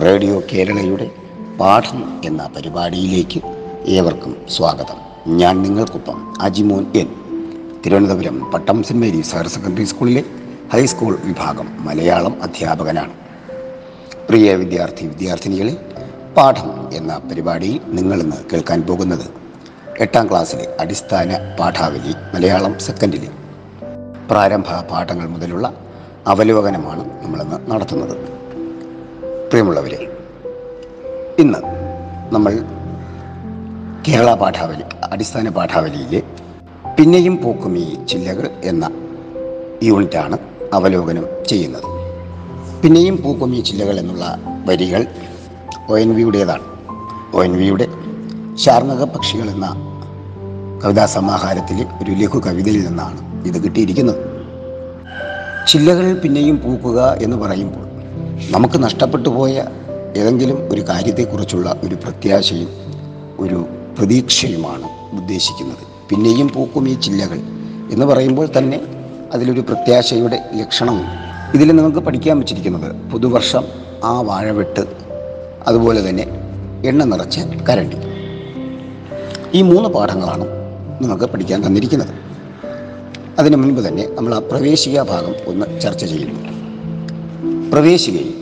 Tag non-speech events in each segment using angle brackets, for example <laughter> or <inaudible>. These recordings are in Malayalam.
റേഡിയോ കേരളയുടെ പാഠം എന്ന പരിപാടിയിലേക്ക് ഏവർക്കും സ്വാഗതം. ഞാൻ നിങ്ങൾക്കൊപ്പം Ajimon N. Thiruvananthapuram Pattom Saint Mary's higher secondary സ്കൂളിലെ ഹൈസ്കൂൾ വിഭാഗം മലയാളം അധ്യാപകനാണ്. പ്രിയ വിദ്യാർത്ഥി വിദ്യാർത്ഥിനികളെ പാഠം എന്ന പരിപാടിയിൽ നിങ്ങളിന്ന് കേൾക്കാൻ പോകുന്നത് എട്ടാം ക്ലാസ്സിലെ അടിസ്ഥാന പാഠാവലി മലയാളം സെക്കൻഡിലെ. പ്രാരംഭ പാഠങ്ങൾ മുതലുള്ള അവലോകനമാണ് നമ്മളിന്ന് നടത്തുന്നത്. പ്രിയമുള്ളവരെ ഇന്ന് നമ്മൾ കേരള പാഠാവലി അടിസ്ഥാന പാഠാവലിയിലെ പിന്നെയും പൂക്കും ഈ ചില്ലകൾ എന്ന യൂണിറ്റാണ് അവലോകനം ചെയ്യുന്നത്. പിന്നെയും പൂക്കും ഈ ചില്ലകൾ എന്നുള്ള വരികൾ ഒ എൻ വിയുടേതാണ്. ഒ എൻ വിയുടെ ശാർണക പക്ഷികൾ എന്ന കവിതാ സമാഹാരത്തിലെ ഒരു ലഘു കവിതയിൽ നിന്നാണ് ഇത് കിട്ടിയിരിക്കുന്നത്. ചില്ലകൾ പിന്നെയും പൂക്കുക എന്ന് പറയുമ്പോൾ നമുക്ക് നഷ്ടപ്പെട്ടു പോയ ഏതെങ്കിലും ഒരു കാര്യത്തെക്കുറിച്ചുള്ള ഒരു പ്രത്യാശയും ഒരു പ്രതീക്ഷയുമാണ് ഉദ്ദേശിക്കുന്നത്. പിന്നെയും പൂക്കും ഈ ചില്ലകൾ എന്ന് പറയുമ്പോൾ തന്നെ അതിലൊരു പ്രത്യാശയുടെ ലക്ഷണമുണ്ട് ഇതിൽ നിങ്ങൾക്ക് പഠിക്കാൻ വെച്ചിരിക്കുന്നത് പുതുവർഷം ആ വാഴവെട്ട് അതുപോലെ തന്നെ എണ്ണ നിറച്ച കരണ്ടി. ഈ മൂന്ന് പാഠങ്ങളാണ് നിങ്ങൾക്ക് പഠിക്കാൻ തന്നിരിക്കുന്നത്. അതിനു മുൻപ് തന്നെ നമ്മൾ ആ പ്രവേശിക ഭാഗം ഒന്ന് ചർച്ച ചെയ്യുന്നു. പ്രവേശികയിൽ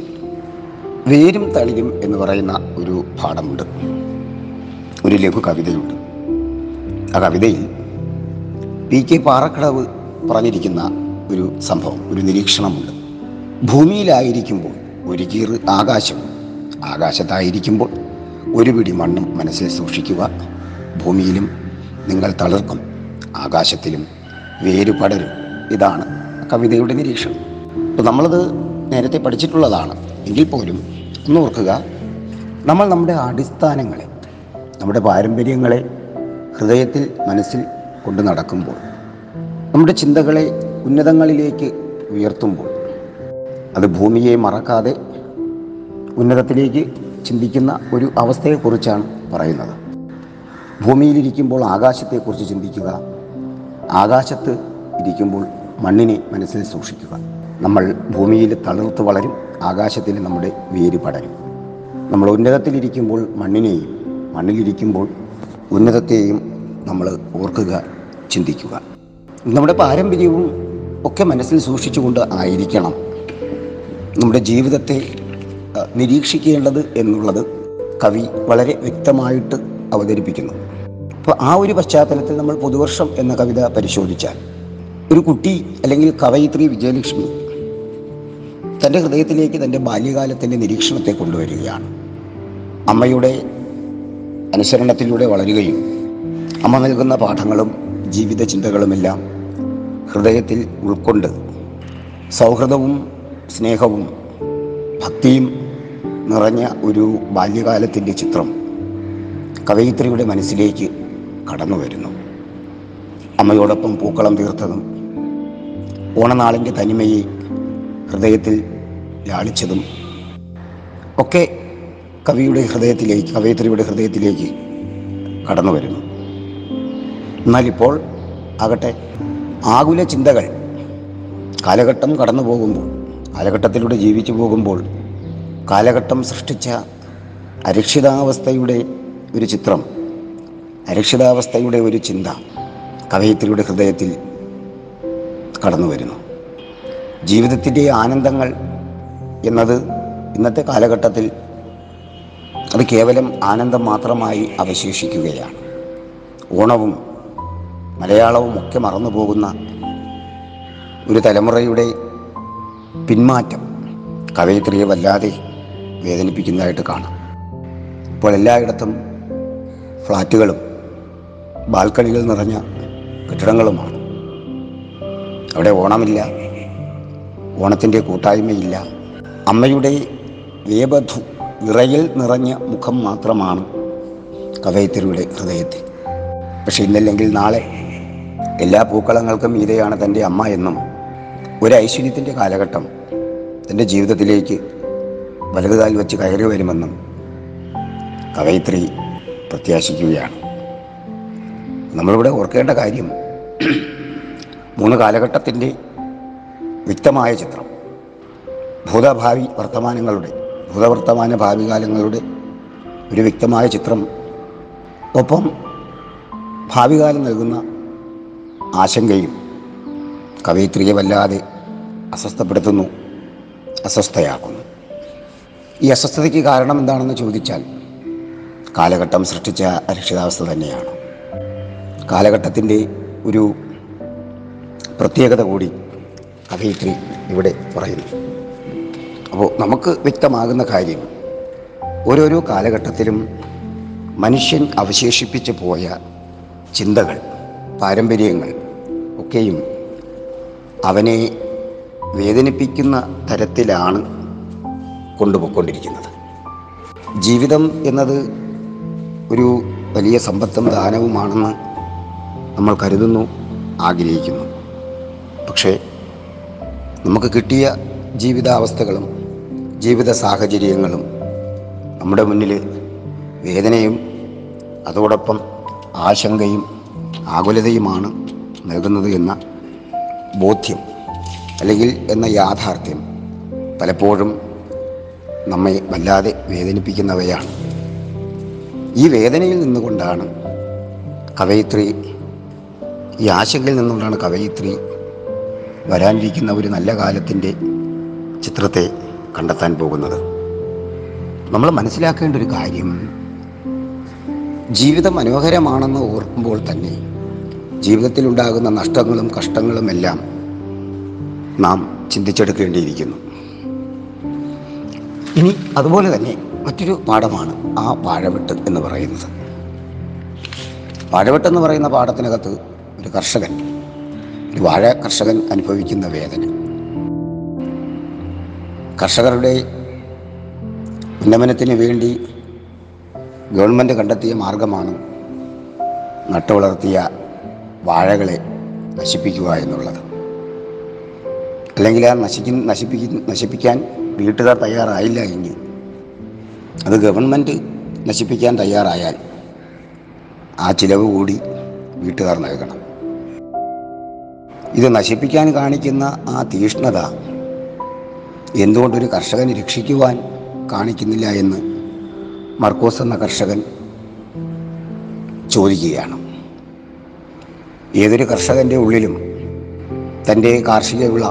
വേരും തളിയും എന്ന് പറയുന്ന ഒരു പാഠമുണ്ട്. ഒരു ലഘു കവിതയുണ്ട്. ആ കവിതയിൽ പി കെ പാറക്കടവ് പറഞ്ഞിരിക്കുന്ന ഒരു സംഭവം ഒരു നിരീക്ഷണമുണ്ട്. ഭൂമിയിലായിരിക്കുമ്പോൾ ഒരു കീറ് ആകാശവും ആകാശത്തായിരിക്കുമ്പോൾ ഒരു പിടി മണ്ണും മനസ്സിൽ സൂക്ഷിക്കുക. ഭൂമിയിലും നിങ്ങൾ തളിർക്കും ആകാശത്തിലും വേര് പടരും ഇതാണ് കവിതയുടെ നിരീക്ഷണം. അപ്പോൾ നമ്മളത് നേരത്തെ പഠിച്ചിട്ടുള്ളതാണ്. എങ്കിൽ പോലും ഒന്ന് ഓർക്കുക നമ്മൾ നമ്മുടെ അടിസ്ഥാനങ്ങളെ നമ്മുടെ പാരമ്പര്യങ്ങളെ ഹൃദയത്തിൽ മനസ്സിൽ കൊണ്ടു നടക്കുമ്പോൾ നമ്മുടെ ചിന്തകളെ ഉന്നതങ്ങളിലേക്ക് ഉയർത്തുമ്പോൾ അത് ഭൂമിയെ മറക്കാതെ ഉന്നതത്തിലേക്ക് ചിന്തിക്കുന്ന ഒരു അവസ്ഥയെക്കുറിച്ചാണ് പറയുന്നത്. ഭൂമിയിലിരിക്കുമ്പോൾ ആകാശത്തെക്കുറിച്ച് ചിന്തിക്കുക ആകാശത്ത് ഇരിക്കുമ്പോൾ മണ്ണിനെ മനസ്സിൽ സൂക്ഷിക്കുക. നമ്മൾ ഭൂമിയിൽ തളിർത്ത് വളരും ആകാശത്തിൽ നമ്മുടെ വേര് പടരും. നമ്മൾ ഉന്നതത്തിലിരിക്കുമ്പോൾ മണ്ണിനെയും മണ്ണിലിരിക്കുമ്പോൾ ഉന്നതത്തെയും നമ്മൾ ഓർക്കുക ചിന്തിക്കുക. നമ്മുടെ പാരമ്പര്യവും ഒക്കെ മനസ്സിൽ സൂക്ഷിച്ചുകൊണ്ട് ആയിരിക്കണം നമ്മുടെ ജീവിതത്തെ നിരീക്ഷിക്കേണ്ടത് എന്നുള്ളത് കവി വളരെ വ്യക്തമായിട്ട് അവതരിപ്പിക്കുന്നു. അപ്പോൾ ആ ഒരു പശ്ചാത്തലത്തിൽ നമ്മൾ പുതുവർഷം എന്ന കവിത പരിശോധിച്ചാൽ ഒരു കുട്ടി അല്ലെങ്കിൽ കവയിത്രി വിജയലക്ഷ്മി തന്റെ ഹൃദയത്തിലേക്ക് തന്റെ ബാല്യകാലത്തിന്റെ നിരീക്ഷണത്തെ കൊണ്ടുവരികയാണ്. അമ്മയുടെ അനുസരണത്തിലൂടെ വളരുകയും അമ്മ നൽകുന്ന പാഠങ്ങളും ജീവിത ചിന്തകളുമെല്ലാം ഹൃദയത്തിൽ ഉൾക്കൊണ്ട് സൗഹൃദവും സ്നേഹവും ഭക്തിയും നിറഞ്ഞ ഒരു ബാല്യകാലത്തിന്റെ ചിത്രം കവയിത്രിയുടെ മനസ്സിലേക്ക് കടന്നു വരുന്നു. അമ്മയോടൊപ്പം പൂക്കളം തീർത്തതും ഓണനാളിന്റെ തനിമയെ ഹൃദയത്തിൽ ലാളിച്ചതും ഒക്കെ കവിയുടെ ഹൃദയത്തിലേക്ക് കവയിത്രിയുടെ ഹൃദയത്തിലേക്ക് കടന്നു വരുന്നു. എന്നാലിപ്പോൾ ആകട്ടെ ആകുല ചിന്തകൾ കാലഘട്ടം കടന്നു പോകുമ്പോൾ കാലഘട്ടത്തിലൂടെ ജീവിച്ചു പോകുമ്പോൾ കാലഘട്ടം സൃഷ്ടിച്ച അരക്ഷിതാവസ്ഥയുടെ ഒരു ചിത്രം അരക്ഷിതാവസ്ഥയുടെ ഒരു ചിന്ത കവയിത്രിയുടെ ഹൃദയത്തിൽ കടന്നു വരുന്നു. ജീവിതത്തിന്റെ ആനന്ദങ്ങൾ എന്നത് ഇന്നത്തെ കാലഘട്ടത്തിൽ അത് കേവലം ആനന്ദം മാത്രമായി അവശേഷിക്കുകയാണ്. ഓണവും മലയാളവും ഒക്കെ മറന്നു പോകുന്ന ഒരു തലമുറയുടെ പിന്മാറ്റം കവയിത്രിയെ വല്ലാതെ വേദനിപ്പിക്കുന്നതായിട്ട് കാണാം. ഇപ്പോൾ എല്ലായിടത്തും ഫ്ലാറ്റുകളും ബാൽക്കണികൾ നിറഞ്ഞ കെട്ടിടങ്ങളുമാണ്. അവിടെ ഓണമില്ല. ഓണത്തിന്റെ കൂട്ടായ്മയില്ല. അമ്മയുടെ വേബധു ഇറയിൽ നിറഞ്ഞ മുഖം മാത്രമാണ് കവയിത്രിയുടെ ഹൃദയത്തിൽ. പക്ഷെ ഇന്നല്ലെങ്കിൽ നാളെ എല്ലാ പൂക്കളങ്ങൾക്കും മീതെയാണ് തന്റെ അമ്മ എന്നും ഒരു ഐശ്വര്യത്തിന്റെ കാലഘട്ടം തന്റെ ജീവിതത്തിലേക്ക് വലതുകാൽ വെച്ച് കയറി വരുമെന്നും കവയിത്രി പ്രത്യാശിക്കുകയാണ്. നമ്മളിവിടെ ഓർക്കേണ്ട കാര്യം മൂന്ന് കാലഘട്ടത്തിന്റെ വ്യക്തമായ ചിത്രം. ഭൂതഭാവി വർത്തമാനങ്ങളുടെ ഭൂതവർത്തമാന ഭാവി കാലങ്ങളുടെ ഒരു വ്യക്തമായ ചിത്രം. ഒപ്പം ഭാവി കാലം നൽകുന്ന ആശങ്കയും കവയിത്രിയെ വല്ലാതെ അസ്വസ്ഥപ്പെടുത്തുന്നു അസ്വസ്ഥയാക്കുന്നു. ഈ അസ്വസ്ഥതയ്ക്ക് കാരണം എന്താണെന്ന് ചോദിച്ചാൽ കാലഘട്ടം സൃഷ്ടിച്ച അരക്ഷിതാവസ്ഥ തന്നെയാണ്. കാലഘട്ടത്തിന്റെ ഒരു പ്രത്യേകത കൂടി കവയിത്രി ഇവിടെ പറയുന്നു. അപ്പോൾ നമുക്ക് വ്യക്തമാകുന്ന കാര്യം ഓരോരോ കാലഘട്ടത്തിലും മനുഷ്യൻ അവശേഷിപ്പിച്ചു പോയ ചിന്തകൾ പാരമ്പര്യങ്ങൾ ഒക്കെയും അവനെ വേദനിപ്പിക്കുന്ന തരത്തിലാണ് കൊണ്ടുപോയിക്കൊണ്ടിരിക്കുന്നത്. ജീവിതം എന്നത് ഒരു വലിയ സമ്പത്തും ദാനവുമാണെന്ന് നമ്മൾ കരുതുന്നു ആഗ്രഹിക്കുന്നു. പക്ഷേ നമുക്ക് കിട്ടിയ ജീവിതാവസ്ഥകളും ജീവിത സാഹചര്യങ്ങളും നമ്മുടെ മുന്നിൽ വേദനയും അതോടൊപ്പം ആശങ്കയും ആകുലതയുമാണ് നൽകുന്നത് എന്ന ബോധ്യം അല്ലെങ്കിൽ എന്ന യാഥാർത്ഥ്യം പലപ്പോഴും നമ്മെ വല്ലാതെ വേദനിപ്പിക്കുന്നവയാണ്. ഈ വേദനയിൽ നിന്നുകൊണ്ടാണ് കവയിത്രി ഈ ആശങ്കയിൽ നിന്നുകൊണ്ടാണ് കവയിത്രി വരാനിരിക്കുന്ന ഒരു നല്ല കാലത്തിന്റെ ചിത്രത്തെ കണ്ടെത്താൻ പോകുന്നത്. നമ്മൾ മനസ്സിലാക്കേണ്ട ഒരു കാര്യം ജീവിതം മനോഹരമാണെന്ന് ഓർക്കുമ്പോൾ തന്നെ ജീവിതത്തിലുണ്ടാകുന്ന നഷ്ടങ്ങളും കഷ്ടങ്ങളും എല്ലാം നാം ചിന്തിച്ചെടുക്കേണ്ടിയിരിക്കുന്നു. ഇനി അതുപോലെ തന്നെ മറ്റൊരു പാഠമാണ് ആ പാഴവെട്ട് എന്ന് പറയുന്നത്. വാഴവെട്ട് എന്ന് പറയുന്ന പാഠത്തിനകത്ത് ഒരു കർഷകൻ വാഴ കർഷകൻ അനുഭവിക്കുന്ന വേദന. കർഷകരുടെ ഉന്നമനത്തിന് വേണ്ടി ഗവൺമെന്റ് കണ്ടെത്തിയ മാർഗമാണ് നട്ടുവളർത്തിയ വാഴകളെ നശിപ്പിക്കുക എന്നുള്ളത്. അല്ലെങ്കിൽ ആ നശിക്ക നശിപ്പിക്ക നശിപ്പിക്കാൻ വീട്ടുകാർ തയ്യാറായില്ല എങ്കിൽ അത് ഗവൺമെന്റ് നശിപ്പിക്കാൻ തയ്യാറായാൽ ആ ചിലവ് കൂടി വീട്ടുകാർ നൽകണം. ഇത് നശിപ്പിക്കാൻ കാണിക്കുന്ന ആ തീഷ്ണത എന്തുകൊണ്ടൊരു കർഷകനെ രക്ഷിക്കുവാൻ കാണിക്കുന്നില്ല എന്ന് മർക്കോസ് എന്ന കർഷകൻ ചോദിക്കുകയാണ്. ഏതൊരു കർഷകന്റെ ഉള്ളിലും തന്റെ കാർഷിക വിള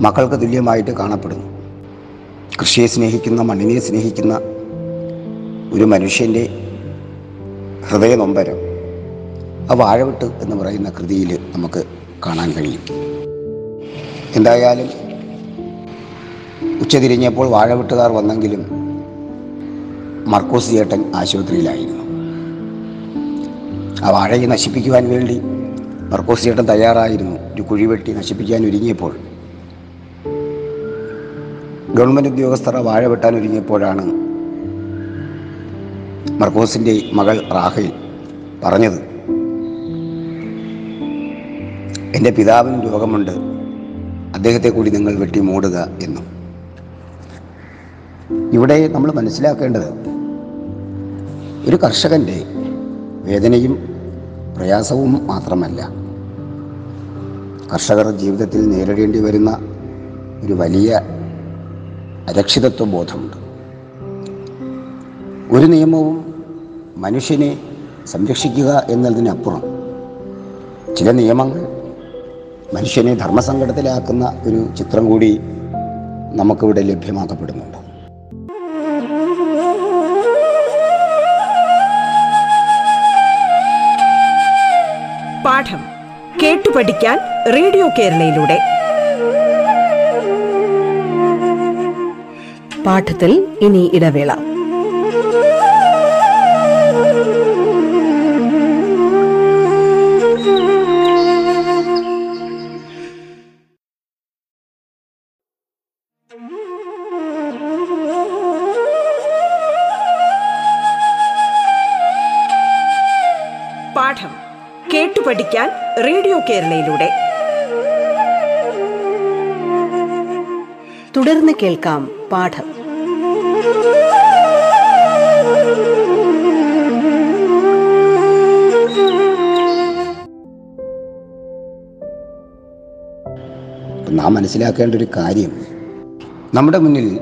മക്കൾക്ക് തുല്യമായിട്ട് കാണപ്പെടുന്നു. കൃഷിയെ സ്നേഹിക്കുന്ന മണ്ണിനെ സ്നേഹിക്കുന്ന ഒരു മനുഷ്യന്റെ ഹൃദയ നൊമ്പരം ആ വാഴവിട്ട് എന്ന് പറയുന്ന കൃതിയിൽ നമുക്ക് കാണാൻ കഴിയും. എന്തായാലും ഉച്ചതിരിഞ്ഞപ്പോൾ വാഴവിട്ടുകാർ വന്നെങ്കിലും മർക്കോസ് ചേട്ടൻ ആശുപത്രിയിലായിരുന്നു. ആ വാഴയെ നശിപ്പിക്കുവാൻ വേണ്ടി മർക്കോസ് ചേട്ടൻ തയ്യാറായിരുന്നു. ഒരു കുഴിവെട്ടി നശിപ്പിക്കാൻ ഒരുങ്ങിയപ്പോൾ ഗവൺമെന്റ് ഉദ്യോഗസ്ഥർ വാഴ വെട്ടാൻ ഒരുങ്ങിയപ്പോഴാണ് മർക്കോസിന്റെ മകൾ റാഹേൽ പറഞ്ഞത് എന്റെ പിതാവിന് രോഗമുണ്ട്. അദ്ദേഹത്തെ കൂടി നിങ്ങൾ വെട്ടി മൂടുക എന്നും. ഇവിടെ നമ്മൾ മനസ്സിലാക്കേണ്ടത് ഒരു കർഷകന്റെ വേദനയും പ്രയാസവും മാത്രമല്ല. കർഷകർ ജീവിതത്തിൽ നേരിടേണ്ടി വരുന്ന ഒരു വലിയ അരക്ഷിതത്വ ബോധമുണ്ട്. ഒരു നിയമവും മനുഷ്യനെ സംരക്ഷിക്കുക എന്നതിനപ്പുറം ചില നിയമങ്ങൾ മനുഷ്യനെ ധർമ്മസങ്കടത്തിലാക്കുന്ന ഒരു ചിത്രം കൂടി നമുക്കിവിടെ ലഭ്യമാക്കപ്പെടുന്നുണ്ട്. പാഠം കേട്ടു പഠിക്കാൻ റേഡിയോ കേരളയിലൂടെ. പാഠത്തിൽ ഇനി ഇടവേള. പഠിക്കാൻ റേഡിയോ കേരളയിലൂടെ. തുടർന്ന് കേൾക്കാം പാഠം. നാം മനസ്സിലാക്കേണ്ട ഒരു കാര്യം. നമ്മുടെ മുന്നിൽ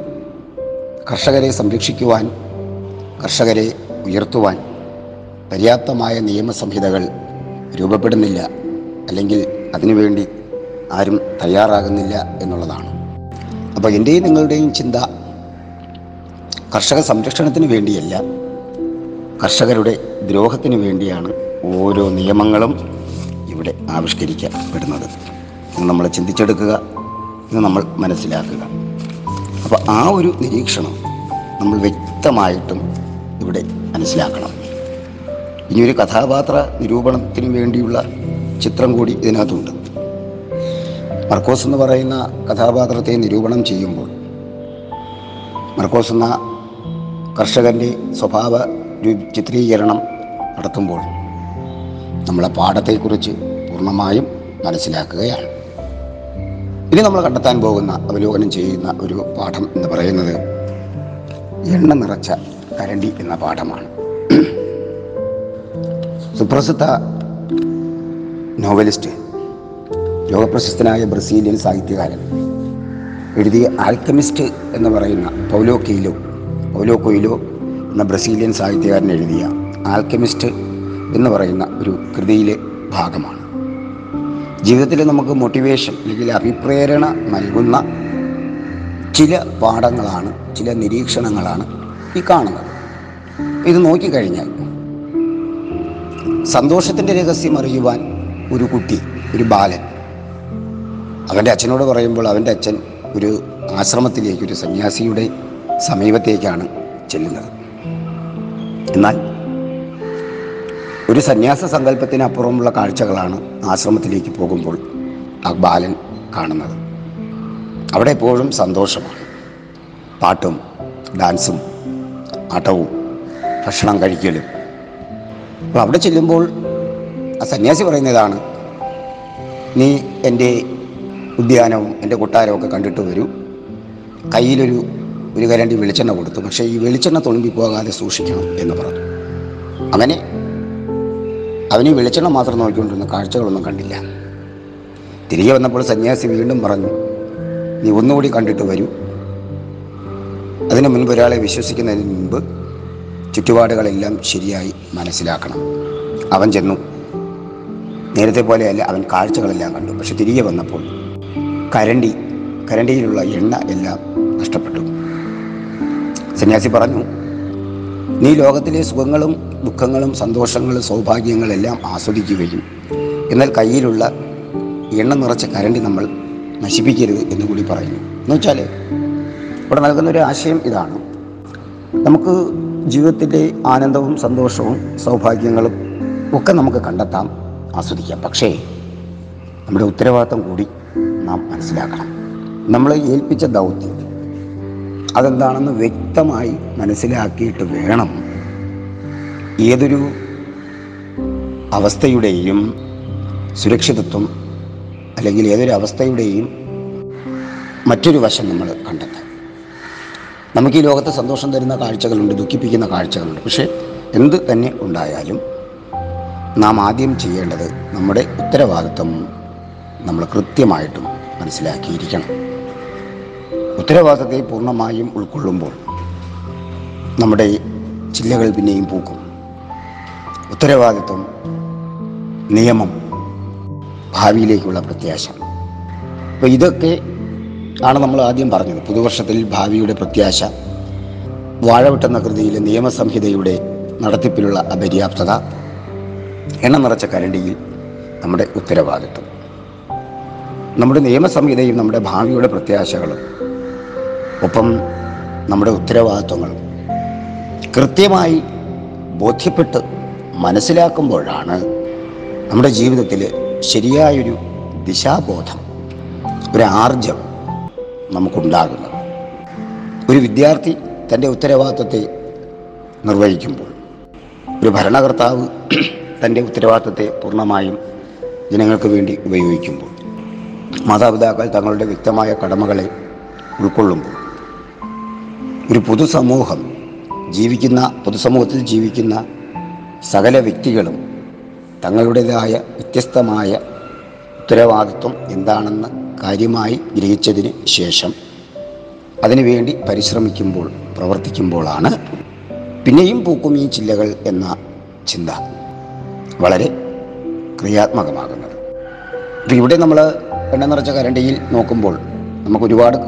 കർഷകരെ സംരക്ഷിക്കുവാൻ കർഷകരെ ഉയർത്തുവാൻ പര്യാപ്തമായ നിയമസംഹിതകൾ രൂപപ്പെടുന്നില്ല. അല്ലെങ്കിൽ അതിനുവേണ്ടി ആരും തയ്യാറാകുന്നില്ല എന്നുള്ളതാണ്. അപ്പോൾ എന്റെയും നിങ്ങളുടെയും ചിന്ത കർഷക സംരക്ഷണത്തിന് വേണ്ടിയല്ല. കർഷകരുടെ ദ്രോഹത്തിന് വേണ്ടിയാണ് ഓരോ നിയമങ്ങളും ഇവിടെ ആവിഷ്കരിക്കപ്പെടുന്നത്. ഇത് നമ്മൾ ചിന്തിച്ചെടുക്കുക ഇത് നമ്മൾ മനസ്സിലാക്കുക. അപ്പോൾ ആ ഒരു നിരീക്ഷണം നമ്മൾ വ്യക്തമായിട്ടും ഇവിടെ മനസ്സിലാക്കണം. ഇനിയൊരു കഥാപാത്ര നിരൂപണത്തിന് വേണ്ടിയുള്ള ചിത്രം കൂടി ഇതിനകത്തുണ്ട്. മർക്കോസ് എന്ന് പറയുന്ന കഥാപാത്രത്തെ നിരൂപണം ചെയ്യുമ്പോൾ മർക്കോസ് എന്ന കർഷകന്റെ സ്വഭാവ ചിത്രീകരണം നടത്തുമ്പോൾ നമ്മളെ പാഠത്തെക്കുറിച്ച് പൂർണമായും മനസ്സിലാക്കുകയാണ്. ഇനി നമ്മൾ കണ്ടെത്താൻ പോകുന്ന അവലോകനം ചെയ്യുന്ന ഒരു പാഠം എന്ന് പറയുന്നത് എണ്ണ നിറച്ച കരണ്ടി എന്ന പാഠമാണ്. സുപ്രസിദ്ധ നോവലിസ്റ്റ് ലോകപ്രശസ്തനായ ബ്രസീലിയൻ സാഹിത്യകാരൻ എഴുതിയ ആൽക്കമിസ്റ്റ് എന്ന് പറയുന്ന പൗലോ കെയിലോ പൗലോ കൊയിലോ എന്ന ബ്രസീലിയൻ സാഹിത്യകാരൻ എഴുതിയ ആൽക്കമിസ്റ്റ് എന്ന് പറയുന്ന ഒരു കൃതിയിലെ ഭാഗമാണ്. ജീവിതത്തിൽ നമുക്ക് മോട്ടിവേഷൻ അല്ലെങ്കിൽ അഭിപ്രേരണ നൽകുന്ന ചില പാഠങ്ങളാണ് ചില നിരീക്ഷണങ്ങളാണ് ഈ കാണുന്നത്. ഇത് നോക്കിക്കഴിഞ്ഞാൽ സന്തോഷത്തിന്റെ രഹസ്യം അറിയുവാൻ ഒരു കുട്ടി ഒരു ബാലൻ. അവന്റെ അച്ഛനോട് പറയുമ്പോൾ അവന്റെ അച്ഛൻ ഒരു ആശ്രമത്തിലേക്ക് ഒരു സന്യാസിയുടെ സമീപത്തേക്കാണ് ചെല്ലുന്നത്. എന്നാൽ ഒരു സന്യാസ സങ്കല്പത്തിനപ്പുറമുള്ള കാഴ്ചകളാണ് ആശ്രമത്തിലേക്ക് പോകുമ്പോൾ ആ ബാലൻ കാണുന്നത്. അവിടെ എപ്പോഴും സന്തോഷമാണ്. പാട്ടും ഡാൻസും ആട്ടവും ഭക്ഷണം കഴിക്കലും അപ്പോൾ അവിടെ ചെല്ലുമ്പോൾ ആ സന്യാസി പറയുന്നതാണ് നീ എന്റെ ഉദ്യാനവും എന്റെ കൊട്ടാരവും ഒക്കെ കണ്ടിട്ട് വരൂ. കയ്യിലൊരു ഒരു കരണ്ടി വെളിച്ചെണ്ണ കൊടുത്തു. പക്ഷേ ഈ വെളിച്ചെണ്ണ തുളുമ്പി പോകാതെ സൂക്ഷിക്കണം എന്ന് പറഞ്ഞു. അങ്ങനെ അവന് വെളിച്ചെണ്ണ മാത്രം നോക്കിക്കൊണ്ടിരുന്ന കാഴ്ചകളൊന്നും കണ്ടില്ല. തിരികെ വന്നപ്പോൾ സന്യാസി വീണ്ടും പറഞ്ഞു നീ ഒന്നുകൂടി കണ്ടിട്ട് വരൂ. അതിനു മുൻപ് ഒരാളെ വിശ്വസിക്കുന്നതിന് മുൻപ് ചുറ്റുപാടുകളെല്ലാം ശരിയായി മനസ്സിലാക്കണം. അവൻ ചെന്നു. നേരത്തെ പോലെയല്ല അവൻ കാഴ്ചകളെല്ലാം കണ്ടു. പക്ഷെ തിരികെ വന്നപ്പോൾ കരണ്ടി കരണ്ടിയിലുള്ള എണ്ണ എല്ലാം നഷ്ടപ്പെട്ടു. സന്യാസി പറഞ്ഞു നീ ലോകത്തിലെ സുഖങ്ങളും ദുഃഖങ്ങളും സന്തോഷങ്ങളും സൗഭാഗ്യങ്ങളെല്ലാം ആസ്വദിക്കുകയും എന്നാൽ കയ്യിലുള്ള എണ്ണ നിറച്ച കരണ്ടി നമ്മൾ നശിപ്പിക്കരുത് എന്ന് കൂടി പറയുന്നു. എന്ന് വെച്ചാൽ ഇവിടെ നൽകുന്ന ഒരു ആശയം ഇതാണ്. നമുക്ക് ജീവിതത്തിന്റെ ആനന്ദവും സന്തോഷവും സൗഭാഗ്യങ്ങളും ഒക്കെ നമുക്ക് കണ്ടെത്താം ആസ്വദിക്കാം. പക്ഷേ നമ്മുടെ ഉത്തരവാദിത്തം കൂടി നാം മനസ്സിലാക്കണം. നമ്മൾ ഏൽപ്പിച്ച ദൗത്യം അതെന്താണെന്ന് വ്യക്തമായി മനസ്സിലാക്കിയിട്ട് വേണം ഏതൊരു അവസ്ഥയുടെയും സുരക്ഷിതത്വം അല്ലെങ്കിൽ ഏതൊരു അവസ്ഥയുടെയും മറ്റൊരു വശം നമ്മൾ കണ്ടെത്താം നമുക്ക് ഈ ലോകത്ത് സന്തോഷം തരുന്ന കാഴ്ചകളുണ്ട് ദുഃഖിപ്പിക്കുന്ന കാഴ്ചകളുണ്ട്. പക്ഷേ എന്ത് തന്നെ ഉണ്ടായാലും നാം ആദ്യം ചെയ്യേണ്ടത് നമ്മുടെ ഉത്തരവാദിത്വം നമ്മൾ കൃത്യമായിട്ടും മനസ്സിലാക്കിയിരിക്കണം. ഉത്തരവാദിത്തത്തെ പൂർണമായും ഉൾക്കൊള്ളുമ്പോൾ നമ്മുടെ ചില്ലകൾ പിന്നെയും പൂക്കും. ഉത്തരവാദിത്വം നിയമം ഭാവിയിലേക്കുള്ള പ്രത്യാശ. അപ്പോൾ ഇതൊക്കെ ആണ് നമ്മൾ ആദ്യം പറഞ്ഞത്. പുതുവർഷത്തിൽ ഭാവിയുടെ പ്രത്യാശ വാഴവിട്ടെന്ന കൃതിയിലെ നിയമസംഹിതയുടെ നടത്തിപ്പിലുള്ള അപര്യാപ്തത എണ്ണ നിറച്ച കരണ്ടിയിൽ നമ്മുടെ ഉത്തരവാദിത്വം. നമ്മുടെ നിയമസംഹിതയും നമ്മുടെ ഭാവിയുടെ പ്രത്യാശകളും ഒപ്പം നമ്മുടെ ഉത്തരവാദിത്വങ്ങളും കൃത്യമായി ബോധ്യപ്പെട്ട് മനസ്സിലാക്കുമ്പോഴാണ് നമ്മുടെ ജീവിതത്തിൽ ശരിയായൊരു ദിശാബോധം ഒരു ആർജം നമുക്കുണ്ടാകുന്നത്. ഒരു വിദ്യാർത്ഥി തന്റെ ഉത്തരവാദിത്വത്തെ നിർവഹിക്കുമ്പോൾ ഒരു ഭരണകർത്താവ് <clears throat> തന്റെ ഉത്തരവാദിത്വത്തെ പൂർണമായും ജനങ്ങൾക്ക് വേണ്ടി ഉപയോഗിക്കുമ്പോൾ മാതാപിതാക്കൾ തങ്ങളുടെ വ്യക്തമായ കടമകളെ ഉൾക്കൊള്ളുമ്പോൾ ഒരു പൊതുസമൂഹം ജീവിക്കുന്ന പൊതുസമൂഹത്തിൽ ജീവിക്കുന്ന സകല വ്യക്തികളും തങ്ങളുടേതായ വ്യത്യസ്തമായ ഉത്തരവാദിത്വം എന്താണെന്ന് കാര്യമായി ഗ്രഹിച്ചതിന് ശേഷം അതിനുവേണ്ടി പരിശ്രമിക്കുമ്പോൾ പ്രവർത്തിക്കുമ്പോഴാണ് പിന്നെയും പൂക്കും ഈ ചില്ലകൾ എന്ന ചിന്ത വളരെ ക്രിയാത്മകമാകുന്നത്. ഇപ്പം ഇവിടെ നമ്മൾ എണ്ണ നിറച്ച കരണ്ടിയിൽ നോക്കുമ്പോൾ നമുക്ക് ഒരുപാട്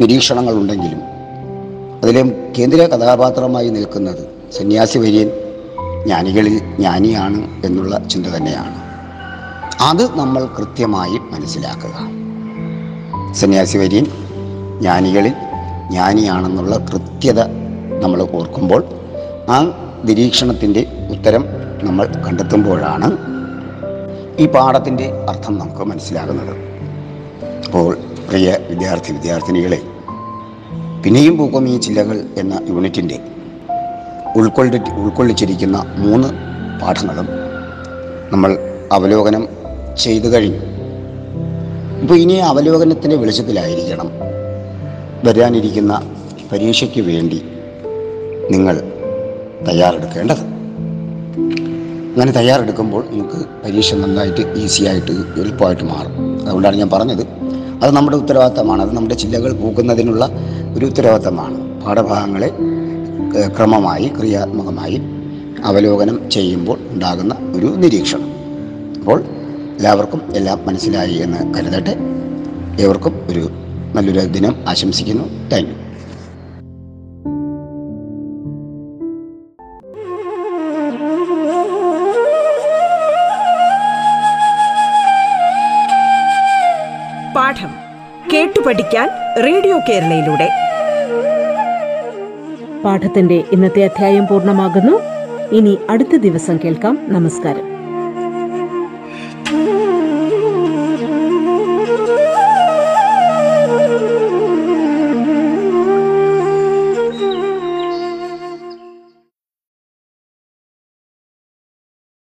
നിരീക്ഷണങ്ങളുണ്ടെങ്കിലും അതിലെ കേന്ദ്ര കഥാപാത്രമായി നിൽക്കുന്നത് സന്യാസി വര്യൻ ജ്ഞാനികളിൽ ജ്ഞാനിയാണ് എന്നുള്ള ചിന്ത തന്നെയാണ്. അത് നമ്മൾ കൃത്യമായി മനസ്സിലാക്കുക. സന്യാസി വര്യൻ ജ്ഞാനികളിൽ ജ്ഞാനിയാണെന്നുള്ള കൃത്യത നമ്മൾ ഓർക്കുമ്പോൾ ആ നിരീക്ഷണത്തിന്റെ ഉത്തരം നമ്മൾ കണ്ടെത്തുമ്പോഴാണ് ഈ പാഠത്തിന്റെ അർത്ഥം നമുക്ക് മനസ്സിലാകുന്നത്. അപ്പോൾ പ്രിയ വിദ്യാർത്ഥി വിദ്യാർത്ഥിനികളെ പിന്നെയും പൂക്കും ഈ ചില്ലകൾ എന്ന യൂണിറ്റിന്റെ ഉൾക്കൊള്ളി ഉൾക്കൊള്ളിച്ചിരിക്കുന്ന മൂന്ന് പാഠങ്ങളും നമ്മൾ അവലോകനം ചെയ്തു കഴിഞ്ഞു. ഇപ്പോൾ ഇനി അവലോകനത്തിന്റെ വെളിച്ചത്തിലായിരിക്കണം. വരാനിരിക്കുന്ന പരീക്ഷയ്ക്ക് വേണ്ടി നിങ്ങൾ തയ്യാറെടുക്കേണ്ടത്. അങ്ങനെ തയ്യാറെടുക്കുമ്പോൾ നമുക്ക് പരീക്ഷ നന്നായിട്ട് ഈസിയായിട്ട് എളുപ്പമായിട്ട് മാറും. അതുകൊണ്ടാണ് ഞാൻ പറഞ്ഞത്. അത് നമ്മുടെ ഉത്തരവാദിത്തമാണ്. അത് നമ്മുടെ ചില്ലകൾ പൂക്കുന്നതിനുള്ള ഒരു ഉത്തരവാദിത്തമാണ്. പാഠഭാഗങ്ങളെ ക്രമമായി ക്രിയാത്മകമായി അവലോകനം ചെയ്യുമ്പോൾ ഉണ്ടാകുന്ന ഒരു നിരീക്ഷണം. അപ്പോൾ എല്ലാവർക്കും എല്ലാം മനസ്സിലായി എന്ന് കരുതട്ടെ. ഏവർക്കും ഒരു നല്ലൊരു ദിനം ആശംസിക്കുന്നു. Thank you. പാഠം കേട്ടു പഠിക്കാൻ റേഡിയോ കേരളയിലൂടെ. പാഠത്തിന്റെ ഇന്നത്തെ അധ്യായം പൂർണമാകുന്നു. ഇനി അടുത്ത ദിവസം കേൾക്കാം. നമസ്കാരം.